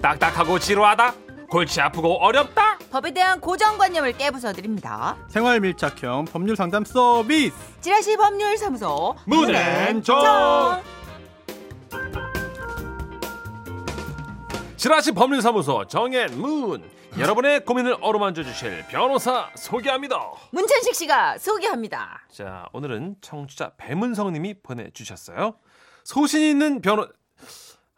딱딱하고 지루하다? 골치 아프고 어렵다? 법에 대한 고정관념을 깨부숴 드립니다. 생활 밀착형 법률 상담 서비스. 지라시 법률사무소. 문앤정. 지라시 법률사무소 정앤문. 여러분의 고민을 어루만져 주실 변호사 소개합니다. 문천식 씨가 소개합니다. 자 오늘은 청취자 배문성 님이 보내주셨어요. 소신 있는 변호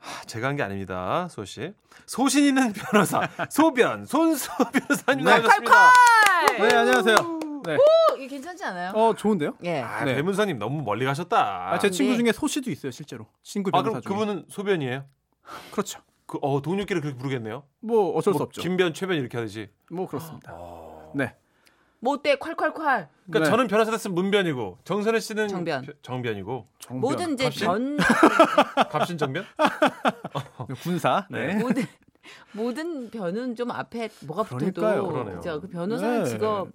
하, 제가 한 게 아닙니다 소 씨 소신 있는 변호사 소변 손수 변호사님 네. 나오셨습니다 네, 안녕하세요. 네. 어, 이게 괜찮지 않아요? 어, 좋은데요? 예. 아, 네. 배문성님 너무 멀리 가셨다 아, 제 친구 네. 중에 소 씨도 있어요, 실제로. 친구 아, 변호사 그럼 중에. 그분은 소변이에요? 그렇죠. 그, 어, 동료끼리 그렇게 부르겠네요? 뭐 어쩔 수뭐 없죠. 김변, 최변 이렇게 하듯이. 뭐 그렇습니다. 어. 네. 뭐 어때? 콸콸콸. 그러니까 네. 저는 변호사 됐으면 문변이고 정선혜 씨는 정변. 벼- 정변이고 정변. 모든 이제 갑신? 변 갑신 정변? 군사. 네. 모든 모든 변은 좀 앞에 뭐가 붙어도 그러니까요. 그러네요. 그죠? 그 변호사 네. 직업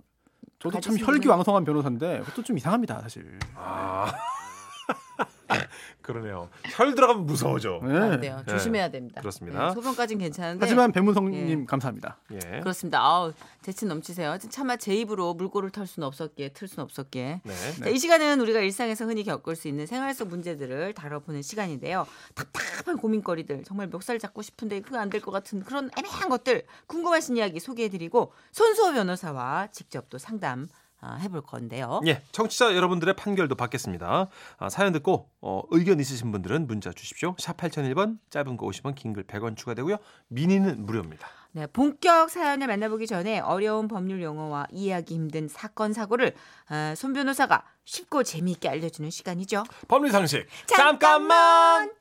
저도 참 혈기왕성한 변호사인데 그것도 좀 이상합니다, 사실. 아. 그러네요. 혈 들어가면 무서워져. 네. 안 돼요. 네. 조심해야 됩니다. 그렇습니다. 네, 소변까지는 괜찮은데 하지만 배문성님 예. 감사합니다. 예. 그렇습니다. 아우, 재치 넘치세요. 차마 제 입으로 물꼬를 털 수는 없었기에 틀 수는 없었기에. 네. 자, 이 시간은 우리가 일상에서 흔히 겪을 수 있는 생활 속 문제들을 다뤄보는 시간인데요. 답답한 고민거리들, 정말 멱살 잡고 싶은데 그거 안 될 것 같은 그런 애매한 것들, 궁금하신 이야기 소개해드리고 손수호 변호사와 직접 또 상담 아, 해볼 건데요. 예, 청취자 여러분들의 판결도 받겠습니다. 아, 사연 듣고 어, 의견 있으신 분들은 문자 주십시오. 샵 8001번, 짧은 거 50원, 긴 글 100원 추가되고요. 미니는 무료입니다. 네, 본격 사연을 만나보기 전에 어려운 법률 용어와 이해하기 힘든 사건 사고를 아, 손 변호사가 쉽고 재미있게 알려주는 시간이죠. 법률 상식. 잠깐만.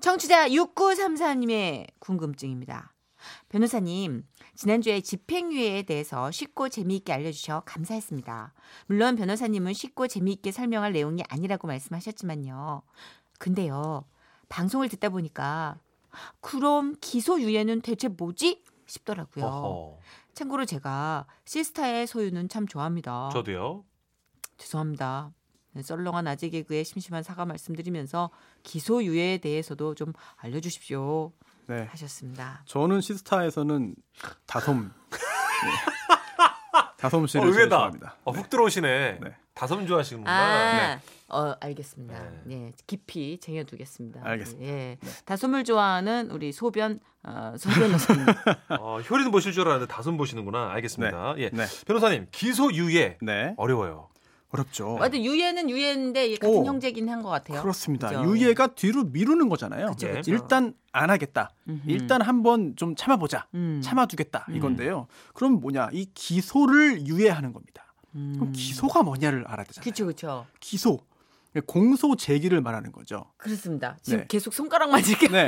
청취자 6934님의 궁금증입니다. 변호사님, 지난주에 집행유예에 대해서 쉽고 재미있게 알려주셔 감사했습니다. 물론 변호사님은 쉽고 재미있게 설명할 내용이 아니라고 말씀하셨지만요. 근데요, 방송을 듣다 보니까 그럼 기소유예는 대체 뭐지? 싶더라고요. 어허. 참고로 제가 시스타의 소유는 참 좋아합니다. 저도요. 죄송합니다. 네, 썰렁한 아재 개그에 심심한 사과 말씀드리면서 기소유예에 대해서도 좀 알려주십시오 네. 하셨습니다. 저는 시스타에서는 다솜. 네. 다솜 씨를 어, 의외다. 좋아합니다. 어, 훅 들어오시네. 네. 다솜 좋아하시는구나. 아, 네. 어 알겠습니다. 네. 예, 깊이 쟁여두겠습니다. 알겠습니다. 예, 다솜을 좋아하는 우리 소변 어, 소 변호사님. 어, 효리는 보실 줄 알았는데 다솜 보시는구나. 알겠습니다. 예. 네. 변호사님, 기소유예 네. 어려워요. 어렵죠. 맞아 유예는 유예인데 같은 오. 형제긴 한 것 같아요. 그렇습니다. 그죠? 유예가 뒤로 미루는 거잖아요. 그쵸, 예. 그쵸. 일단 안 하겠다. 음흠. 일단 한번 좀 참아보자. 음. 참아두겠다 음. 이건데요. 그럼 뭐냐? 이 기소를 유예하는 겁니다. 음. 그럼 기소가 뭐냐를 알아야 되잖아요. 그렇죠, 그렇죠. 기소, 공소 제기를 말하는 거죠. 그렇습니다. 지금 네. 계속 손가락만 지금 네.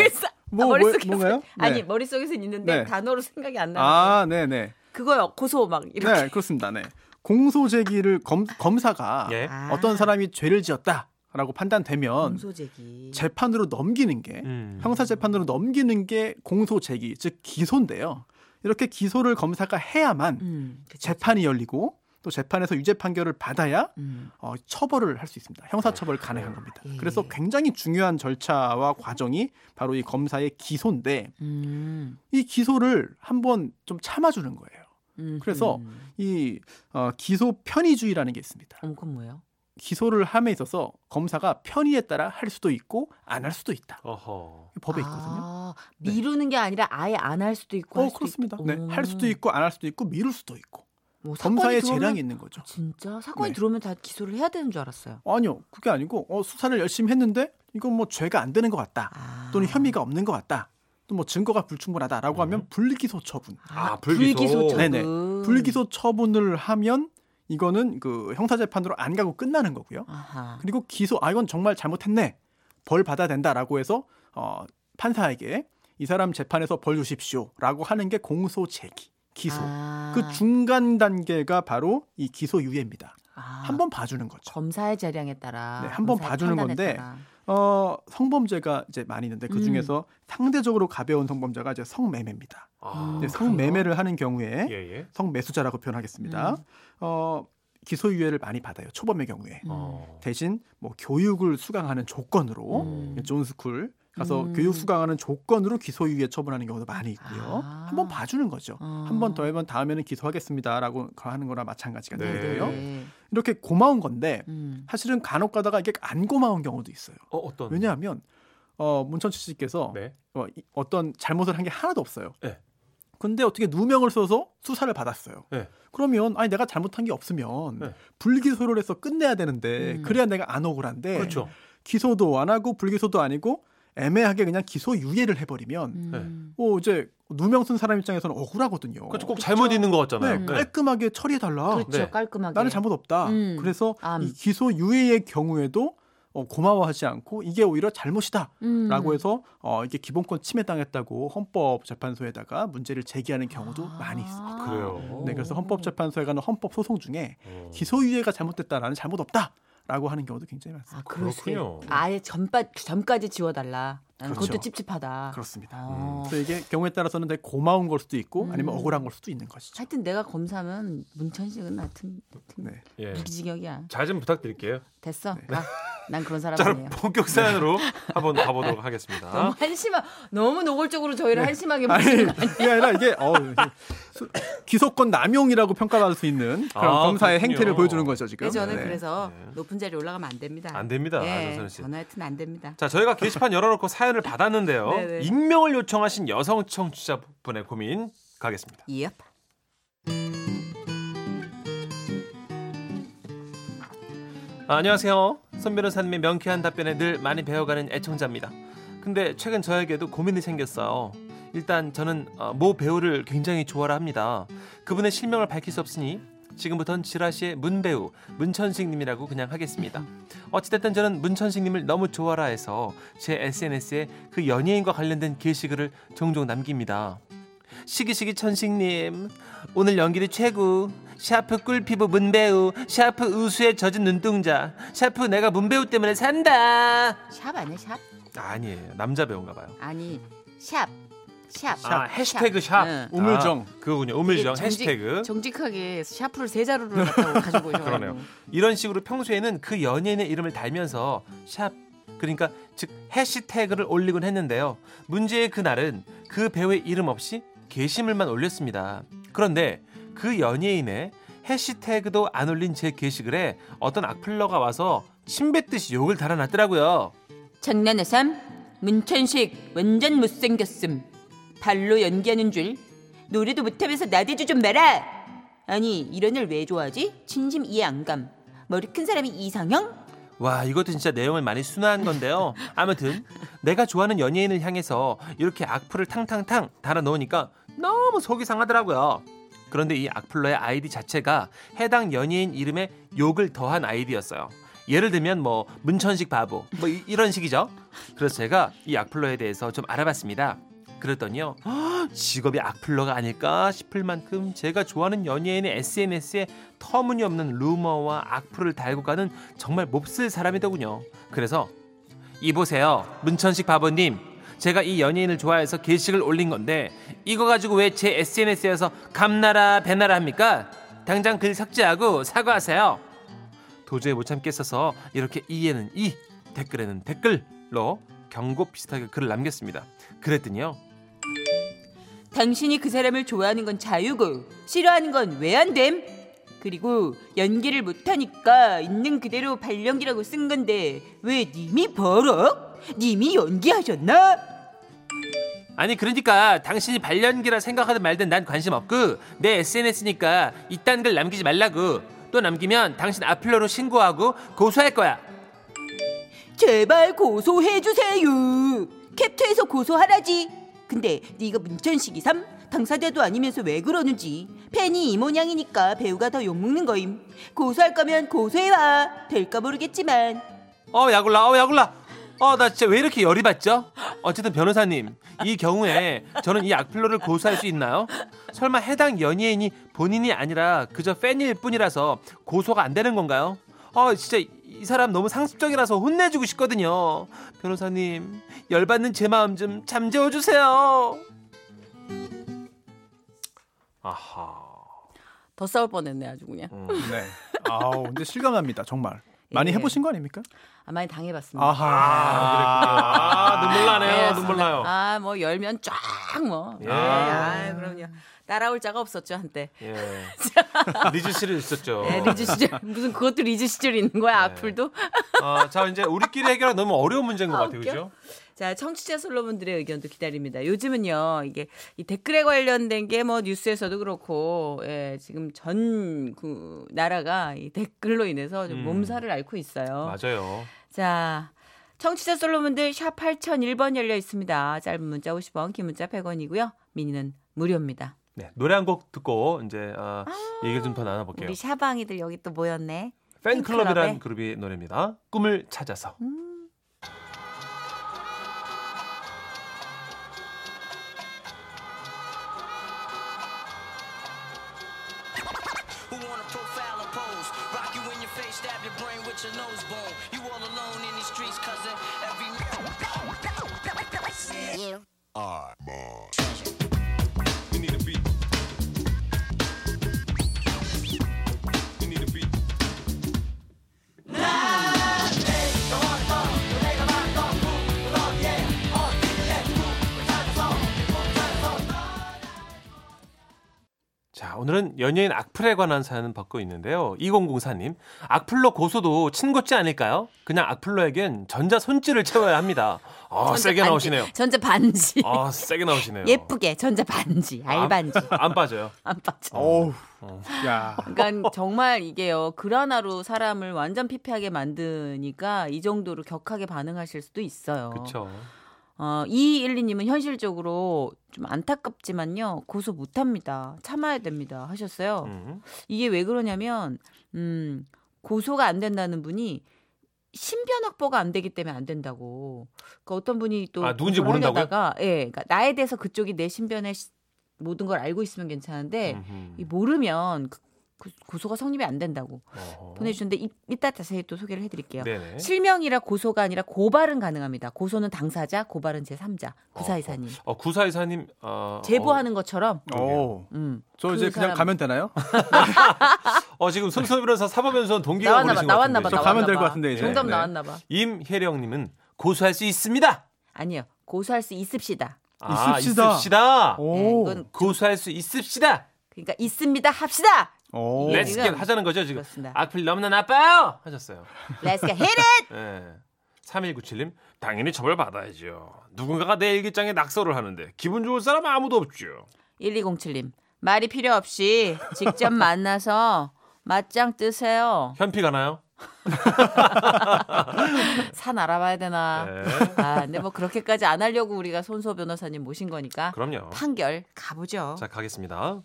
뭐, 아, 뭐, 머릿속에서 뭔가요? 네. 아니 머릿속에서 있는데 네. 단어로 생각이 안거 아, 네, 네, 그거요. 고소 막 이렇게. 네, 그렇습니다. 네, 공소 제기를 검, 검사가 예. 아. 어떤 사람이 죄를 지었다 라고 판단되면 공소 제기. 재판으로 넘기는 게 음. 형사 재판으로 넘기는 게 공소 제기, 즉 기소인데요. 이렇게 기소를 검사가 해야만 음, 재판이 열리고 또 재판에서 유죄 판결을 받아야 음. 어, 처벌을 할 수 있습니다. 형사 처벌 가능한 겁니다. 예. 그래서 굉장히 중요한 절차와 과정이 바로 이 검사의 기소인데 음. 이 기소를 한번 좀 참아주는 거예요. 음. 그래서 음. 이 어, 기소 편의주의라는 게 있습니다. 어, 그건 뭐예요? 기소를 함에 있어서 검사가 편의에 따라 할 수도 있고 안 할 수도 있다. 어허. 법에 있거든요. 아, 미루는 게 아니라 아예 안 할 수도 있고 어, 할 수도 그렇습니다. 있고. 네, 오. 할 수도 있고 안 할 수도 있고 미룰 수도 있고 뭐 사건이 검사의 들어오면- 재량이 있는 거죠. 진짜 사건이 네. 들어오면 다 기소를 해야 되는 줄 알았어요. 아니요, 그게 아니고 어, 수사를 열심히 했는데 이건 뭐 죄가 안 되는 것 같다. 아. 또는 혐의가 없는 것 같다. 또 뭐 증거가 불충분하다라고 하면 불기소 처분. 아, 불기소. 불기소 처분. 네네. 불기소 처분을 하면 이거는 그 형사 재판으로 안 가고 끝나는 거고요. 아하. 그리고 기소 아 이건 정말 잘못했네 벌 받아야 된다라고 해서 어, 판사에게 이 사람 재판에서 벌 주십시오라고 하는 게 공소 제기 기소 아. 그 중간 단계가 바로 이 기소 유예입니다. 아. 한번 봐주는 거죠. 검사의 재량에 따라 네, 한번 봐주는 건데 따라. 어, 성범죄가 이제 많이 있는데 그 음. 중에서 상대적으로 가벼운 성범죄가 이제 성매매입니다. 아, 네, 성매매를 하는 경우에 예, 예. 성매수자라고 표현하겠습니다. 음. 어, 기소유예를 많이 받아요. 초범의 경우에. 음. 어. 대신 뭐 교육을 수강하는 조건으로 음. 존스쿨 가서 음. 교육 수강하는 조건으로 기소유예 처분하는 경우도 많이 있고요. 아. 한번 봐주는 거죠. 어. 한번더 해면 다음에는 기소하겠습니다라고 하는 거나 마찬가지가 네. 되고요. 네. 이렇게 고마운 건데 음. 사실은 간혹 가다가 이게 안 고마운 경우도 있어요. 어, 어떤? 왜냐하면 어, 문천치 씨께서 네. 어, 이- 어떤 잘못을 한 게 하나도 없어요. 네. 근데 어떻게 누명을 써서 수사를 받았어요. 네. 그러면 아니 내가 잘못한 게 없으면 네. 불기소를 해서 끝내야 되는데 음. 그래야 내가 안 억울한데 그렇죠. 기소도 안 하고 불기소도 아니고 애매하게 그냥 기소 유예를 해버리면 음. 어 이제 누명 쓴 사람 입장에서는 억울하거든요. 그렇죠. 꼭 잘못 있는 것 네, 같잖아요. 네. 깔끔하게 처리해달라. 그렇죠. 네. 깔끔하게. 나는 잘못 없다. 음. 그래서 암. 이 기소 유예의 경우에도 어, 고마워하지 않고 이게 오히려 잘못이다. 음. 라고 해서 어, 이게 기본권 침해당했다고 헌법재판소에다가 문제를 제기하는 경우도 아. 많이 있습니다. 그래요? 네, 그래서 헌법재판소에 가는 헌법 소송 중에 어. 기소유예가 잘못됐다라는 잘못 없다 라고 하는 경우도 굉장히 많습니다. 아, 그렇군요. 있- 아예 전바, 전까지 지워달라. 그렇죠. 그것도 찝찝하다. 그렇습니다. 어. 그래서 이게 경우에 따라서는 되게 고마운 걸 수도 있고 아니면 음. 억울한 걸 수도 있는 것이죠. 하여튼 내가 검사면 문천식은 하여튼, 하여튼 네. 예. 무기징역이야. 잘 좀 부탁드릴게요. 됐어. 네. 가. 난 그런 사람 아니에요. 본격 사연으로 한번 가보도록 너무 하겠습니다. 한심하, 너무 노골적으로 저희를 한심하게 네. 아니 보시는 거 아니에요? 이게 아니라 이게 어, 수- 기소권 남용이라고 평가받을 수 있는 그런 아, 검사의 그렇군요. 행태를 보여주는 거죠 지금. 그래서 저는 네. 그래서 네. 높은 자리에 올라가면 안 됩니다. 안 됩니다. 씨. 저는 하여튼 안 됩니다. 자, 저희가 게시판 열어놓고 사연을 받았는데요. 네네. 익명을 요청하신 여성 청취자분의 고민 가겠습니다. 예. 아, 안녕하세요. 손 변호사님의 명쾌한 답변에 늘 많이 배워가는 애청자입니다. 근데 최근 저에게도 고민이 생겼어요. 일단 저는 어, 모 배우를 굉장히 좋아라 합니다. 그분의 실명을 밝힐 수 없으니 지금부터는 지라시의 문 배우 문천식님이라고 그냥 하겠습니다. 어찌됐든 저는 문천식님을 너무 좋아라 해서 제 SNS에 그 연예인과 관련된 게시글을 종종 남깁니다. 시기시기 천식님 오늘 연기력 최고 샤프 꿀피부 문배우 샤프 우수에 젖은 눈동자 샤프 내가 문배우 때문에 산다 샵 아니야 샵? 아니에요 남자 배우인가 봐요 아니 샵. 샵. 아 해시태그 샵 응. 우물정. 아, 그거군요 우물정 정직- 해시태그 정직하게 샤프를 세 자루를 갖다가 가지고 오셔. 그러네요. 이런 식으로 평소에는 그 연예인의 이름을 달면서 샵 그러니까 즉 해시태그를 올리곤 했는데요. 문제의 그날은 그 배우의 이름 없이 게시물만 올렸습니다. 그런데 그 연예인의 해시태그도 안 올린 제 게시글에 어떤 악플러가 와서 침뱉듯이 욕을 달아놨더라고요. 장난하삼 문천식 완전 못생겼음 발로 연기하는 줄 노래도 못하면서 나대주 좀 마라 아니 이런 애왜 좋아하지 진심 이해 안감 머리 큰 사람이 이상형 와 이것도 진짜 내용을 많이 순화한 건데요. 아무튼 내가 좋아하는 연예인을 향해서 이렇게 악플을 탕탕탕 달아 놓으니까 너무 속이 상하더라고요. 그런데 이 악플러의 아이디 자체가 해당 연예인 이름에 욕을 더한 아이디였어요. 예를 들면 뭐 문천식 바보 뭐 이, 이런 식이죠. 그래서 제가 이 악플러에 대해서 좀 알아봤습니다. 그랬더니요 헉, 직업이 악플러가 아닐까 싶을 만큼 제가 좋아하는 연예인의 SNS에 터무니없는 루머와 악플을 달고 가는 정말 몹쓸 사람이더군요. 그래서 이보세요 문천식 바보님 제가 이 연예인을 좋아해서 게시글 올린 건데 이거 가지고 왜 제 SNS에서 감나라 배나라 합니까? 당장 글 삭제하고 사과하세요. 도저히 못 참겠어서 이렇게 이에는 이 댓글에는 댓글로 경고 비슷하게 글을 남겼습니다. 그랬더니요. 당신이 그 사람을 좋아하는 건 자유고 싫어하는 건 왜 안 됨? 그리고 연기를 못하니까 있는 그대로 발연기라고 쓴 건데 왜 님이 버럭? 님이 연기하셨나? 아니 그러니까 당신이 발연기라 생각하든 말든 난 관심 없고 내 SNS니까 이딴 글 남기지 말라고 또 남기면 당신 아플러로 신고하고 고소할 거야 제발 고소해 주세요. 캡처해서 고소하라지. 근데 네가 문천식이 삼? 당사자도 아니면서 왜 그러는지. 팬이 이 모양이니까 배우가 더 욕먹는 거임. 고소할 거면 고소해와. 될까 모르겠지만. 어 야굴라 어 야굴라. 어 나 진짜 왜 이렇게 열이 받죠? 어쨌든 변호사님 이 경우에 저는 이 악플러를 고소할 수 있나요? 설마 해당 연예인이 본인이 아니라 그저 팬일 뿐이라서 고소가 안 되는 건가요? 어 진짜 이 사람 너무 상습적이라서 혼내주고 싶거든요 변호사님 열받는 제 마음 좀 잠재워 주세요 아하 더 싸울 뻔했네 아주 그냥. 음. 네. 아우 근데 실감합니다 정말. 많이 예. 해보신 거 아닙니까? 아, 많이 당해봤습니다. 아하. 아, 눈물 나네요. 눈물 나요. 아, 뭐 열면 쫙 뭐. 예. 예. 아, 그럼요. 따라올 자가 없었죠 한때. 예. 리즈 시절 있었죠. 예, 리즈 시절 무슨 그것도 리즈 시절이 있는 거야 네. 악플도. 아, 자 이제 우리끼리 해결하기 너무 어려운 문제인 것 아, 같아요. 그죠? 자, 청취자 솔로몬들의 의견도 기다립니다. 요즘은요, 이게 이 댓글에 관련된 게 뭐 뉴스에서도 그렇고, 예, 지금 전 그 나라가 이 댓글로 인해서 좀 음. 몸살을 앓고 있어요. 맞아요. 자, 청취자 솔로몬들 샵 8001번 열려 있습니다. 짧은 문자 50원, 긴 문자 100원이고요. 미니는 무료입니다. 네, 노래 한 곡 듣고 이제 아, 얘기를 좀더 나눠볼게요. 우리 샤방이들 여기 또 모였네. 팬클럽이라는 팬클럽에. 그룹의 노래입니다. 꿈을 찾아서. You face, need a beat. 오늘은 연예인 악플에 관한 사연을 받고 있는데요. 2004님, 악플러 고소도 친고죄 아닐까요? 그냥 악플러에겐 전자 손질을 채워야 합니다. 아, 전자 세게 반지, 나오시네요. 전자 반지. 아, 세게 나오시네요. 예쁘게 전자 반지, 알반지. 안 빠져요. 안 빠져. 어우. 야. 그러니까 정말 이게요 글 하나로 사람을 완전 피폐하게 만드니까 이 정도로 격하게 반응하실 수도 있어요. 그렇죠. 어, 2212님은 현실적으로 좀 안타깝지만요 고소 못 합니다. 참아야 됩니다. 하셨어요. 음. 이게 왜 그러냐면 음, 고소가 안 된다는 분이 신변 확보가 안 되기 때문에 안 된다고. 그러니까 어떤 분이 또 아, 누군지? 하려다가, 예, 그러니까 나에 대해서 그쪽이 내 신변의 시- 모든 걸 알고 있으면 괜찮은데. 이 모르면 그- 그 고소가 성립이 안 된다고 어허. 보내주셨는데 이, 이따 자세히 또 소개를 해드릴게요. 네네. 실명이라 고소가 아니라 고발은 가능합니다. 고소는 당사자, 고발은 제3자. 구사이사님. 어, 구사이사님 어, 제보하는 것처럼. 오. 음. 저 그 이제 그냥 사람- 가면 되나요? 어, 어, 지금 손수호 변호사 사법연수원 동기가 나왔나 봐, 나왔나 봐, 같은데. 저 나왔나 가면 될 봐. 것 같은데, 이제. 정답 네. 나왔나 봐. 임혜령님은 고소할 수 있습니다. 아니요. 고소할 수 있습시다. 아, 있읍시다. 있읍시다. 오. 네, 이건 고소할 수 있읍시다. 그러니까 있습니다. 합시다. 오. 네. Let's get 하자는 거죠, 지금. 그렇습니다. 악플 너무나 나빠요. 하셨어요. Let's get hit it. 예. 3197님, 당연히 처벌받아야죠. 누군가가 내 일기장에 낙서를 하는데 기분 좋을 사람 아무도 없죠. 1207님. 말이 필요 없이 직접 만나서 맞짱 뜨세요. 현피 가 나요? 산 알아봐야 되나. 네. 아, 근데 뭐 그렇게까지 안 하려고 우리가 손소 변호사님 모신 거니까 그럼요. 판결 가보죠. 자, 가겠습니다.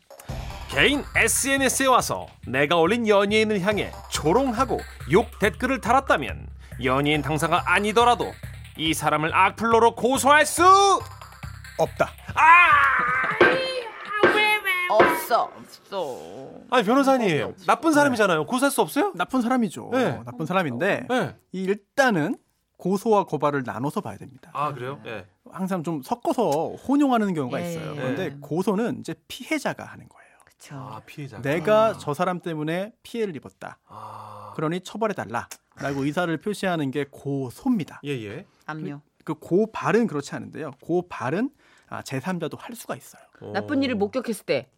개인 SNS에 와서 내가 올린 연예인을 향해 조롱하고 욕 댓글을 달았다면 연예인 당사가 아니더라도 이 사람을 악플러로 고소할 수 없다. 없어, 없어. 아니 변호사님 나쁜 사람이잖아요. 고소할 수 없어요? 나쁜 사람이죠. 네. 나쁜 사람인데 네. 이 일단은 고소와 고발을 나눠서 봐야 됩니다. 아 그래요? 예. 항상 좀 섞어서 혼용하는 경우가 예, 있어요. 예. 그런데 고소는 이제 피해자가 하는 거예요. 그쵸. 아 피해자. 내가 저 사람 때문에 피해를 입었다. 아. 그러니 처벌해 달라 라고 의사를 표시하는 게 고소입니다. 예 예. 압류. 그 고발은 그렇지 않은데요. 고발은 아, 제3자도 할 수가 있어요. 나쁜 일을 목격했을 때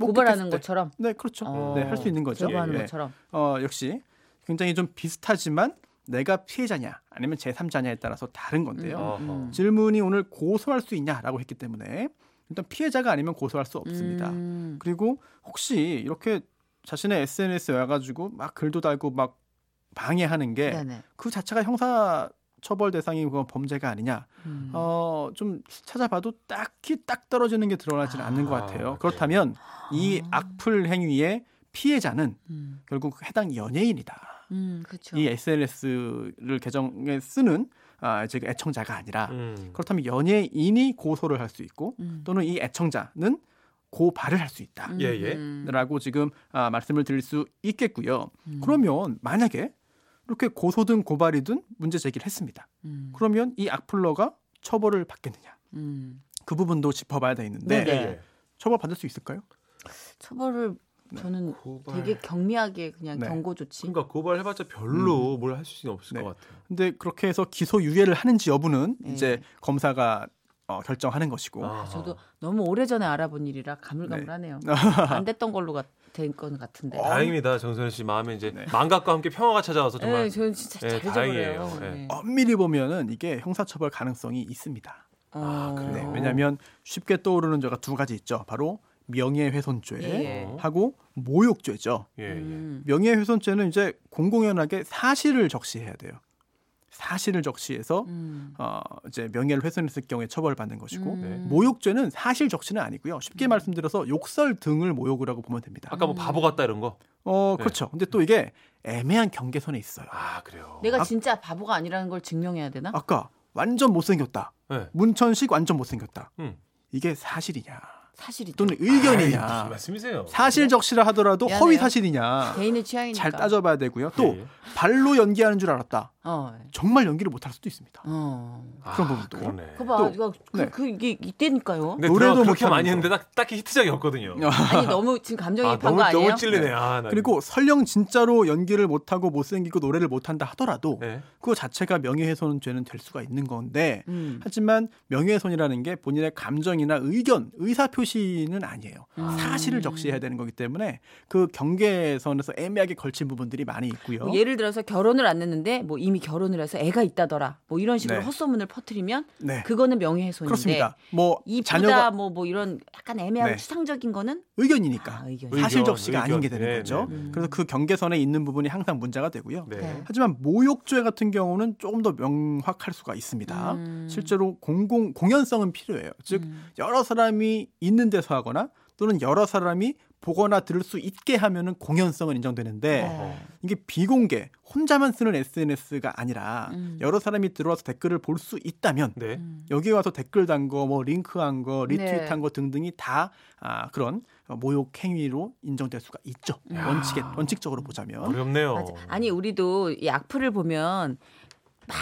고발하는. 것처럼 네, 그렇죠. 어, 네, 할 수 있는 거죠. 제보하는 예. 것처럼. 어, 역시 굉장히 좀 비슷하지만 내가 피해자냐 아니면 제3자냐에 따라서 다른 건데요. 음. 질문이 오늘 고소할 수 있냐라고 했기 때문에 일단 피해자가 아니면 고소할 수 없습니다. 음. 그리고 혹시 이렇게 자신의 SNS에 와가지고 막 글도 달고 막 방해하는 게 그. 자체가 형사 처벌 대상이 그건 범죄가 아니냐. 음. 어, 좀 찾아봐도 딱히 딱 떨어지는 게 드러나지는 않는 것 아, 같아요. 그래요? 그렇다면 이 악플 행위의 피해자는 음. 결국 해당 연예인이다. 음, 그렇죠. 이 SNS를 계정에 쓰는 아, 즉 애청자가 아니라 음. 그렇다면 연예인이 고소를 할 수 있고 음. 또는 이 애청자는 고발을 할 수 있다. 음, 예, 예. 음. 라고 지금 아, 말씀을 드릴 수 있겠고요. 음. 그러면 만약에 이렇게 고소든 고발이든 문제 제기를 했습니다. 음. 그러면 이 악플러가 처벌을 받겠느냐? 음. 그 부분도 짚어봐야 되는데 네네. 예. 처벌 받을 수 있을까요? 처벌을 저는 고발. 되게 경미하게 그냥 네. 경고 조치. 그러니까 고발해봤자 별로 뭘할 수는 없을 네. 것 같아요. 근데 그렇게 해서 기소 유예를 하는지 여부는 네. 이제 검사가 어, 결정하는 것이고 아하. 저도 너무 오래 전에 알아본 일이라 가물가물하네요. 안 됐던 걸로 된건 같은데. 다행입니다, 정선 씨 마음에 이제 네. 망각과 함께 평화가 찾아와서 정말 네, 저는 진짜 네, 잘 다행이에요. 네. 네. 엄밀히 보면은 이게 형사처벌 가능성이 있습니다. 어. 그래요? 네, 왜냐하면 쉽게 떠오르는 죄가 두 가지 있죠. 바로 명예훼손죄 예. 하고 모욕죄죠. 예, 예. 음. 명예훼손죄는 이제 공공연하게 사실을 적시해야 돼요. 사실을 적시해서 음. 어, 이제 명예를 훼손했을 경우에 처벌받는 것이고 음. 네. 모욕죄는 사실 적시는 아니고요. 쉽게 말씀드려서 욕설 등을 모욕을 하고 보면 됩니다. 아까 뭐 바보 같다 이런 거. 어 네. 그렇죠. 근데 또 이게 애매한 경계선에 있어요. 아 그래요. 내가 아- 진짜 바보가 아니라는 걸 증명해야 되나? 아까 완전 못생겼다. 네. 문천식 완전 못생겼다. 음. 이게 사실이냐 사실이죠. 또는 아이, 의견이냐 말씀이세요? 사실 적시라 하더라도 미안해요. 허위 사실이냐 개인의 취향이니까. 잘 따져봐야 되고요. 또 예, 예. 발로 연기하는 줄 알았다. 어. 정말 연기를 못할 수도 있습니다. 어. 그런 아, 부분도. 그러네. 그 봐, 또, 이거 그, 네. 그 이게 이때니까요. 노래도 그렇게. 많이 했는데 딱, 딱히 히트작이 없거든요. 아니 너무 지금 아, 감정이입한 너무 거 아니에요? 너무 찔리네. 아, 나 그리고 설령 진짜로 연기를 못하고 못생기고 노래를 못한다 하더라도 네. 그거 자체가 명예훼손죄는 될 수가 있는 건데 음. 하지만 명예훼손이라는 게 본인의 감정이나 의견, 의사 표 시는 아니에요. 음. 사실을 적시해야 되는 거기 때문에 그 경계선에서 애매하게 걸친 부분들이 많이 있고요. 뭐 예를 들어서 결혼을 안 했는데 뭐 이미 결혼을 해서 애가 있다더라. 뭐 이런 식으로 네. 헛소문을 퍼뜨리면 네. 그거는 명예훼손인데 그렇습니다. 뭐 이쁘다 자녀가 뭐뭐 이런 약간 애매하고 네. 추상적인 거는 의견이니까 아, 의견. 사실 의견, 적시가 아닌 게 의견. 되는 네, 거죠. 네, 네. 그래서 그 경계선에 있는 부분이 항상 문제가 되고요. 하지만 모욕죄 같은 경우는 조금 더 명확할 수가 있습니다. 음. 실제로 공공 공연성은 필요해요. 즉 음. 여러 사람이 있는 데서 하거나 또는 여러 사람이 보거나 들을 수 있게 하면은 공연성은 인정되는데 네. 이게 비공개 혼자만 쓰는 SNS가 아니라 음. 여러 사람이 들어와서 댓글을 볼 수 있다면 네. 음. 여기 와서 댓글 단 거, 뭐 링크한 거, 리트윗한 네. 거 등등이 다 아, 그런 모욕 행위로 인정될 수가 있죠. 원칙에 원칙적으로 보자면. 어렵네요. 맞아. 아니 우리도 이 악플을 보면 막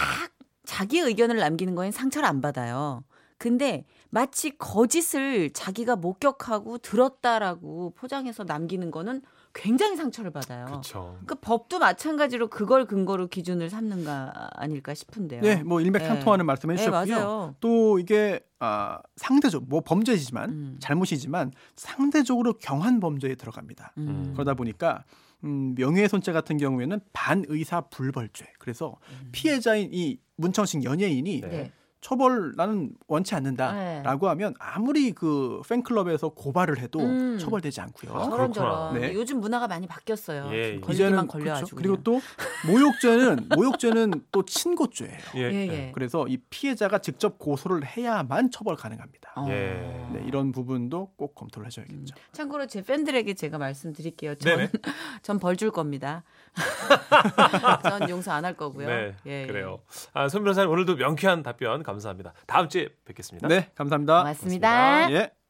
자기 의견을 남기는 거엔 상처를 안 받아요. 근데 마치 거짓을 자기가 목격하고 들었다라고 포장해서 남기는 거는 굉장히 상처를 받아요. 그렇죠. 그 법도 마찬가지로 그걸 근거로 기준을 삼는가 아닐까 싶은데요. 네, 뭐 일맥상통하는 말씀해 네, 주셨고요. 맞아요. 또 이게 아, 상대적 뭐 범죄지만 음. 잘못이지만 상대적으로 경한 범죄에 들어갑니다. 음. 그러다 보니까 음, 명예훼손죄 같은 경우에는 반의사 불벌죄. 그래서 피해자인 이 문청식 연예인이 네. 네. 처벌 나는 원치 않는다라고 하면 아무리 그 팬클럽에서 고발을 해도 음. 처벌되지 않고요. 아, 저런 저런. 네. 요즘 문화가 많이 바뀌었어요. 예, 예. 걸리기만 그렇죠. 걸려가지고. 그리고 또 모욕죄는 모욕죄는 또 친고죄예요. 예. 예, 예. 예. 그래서 이 피해자가 직접 고소를 해야만 처벌 가능합니다. 어. 예. 네, 이런 부분도 꼭 검토를 하셔야겠죠. 참고로 제 팬들에게 제가 말씀드릴게요. 전 벌 줄 겁니다. 전 용서 안 할 거고요. 네. 예, 예. 그래요. 아, 손 변호사님 오늘도 명쾌한 답변 감사합니다. 다음 주에 뵙겠습니다. 네, 감사합니다. 고맙습니다. 예.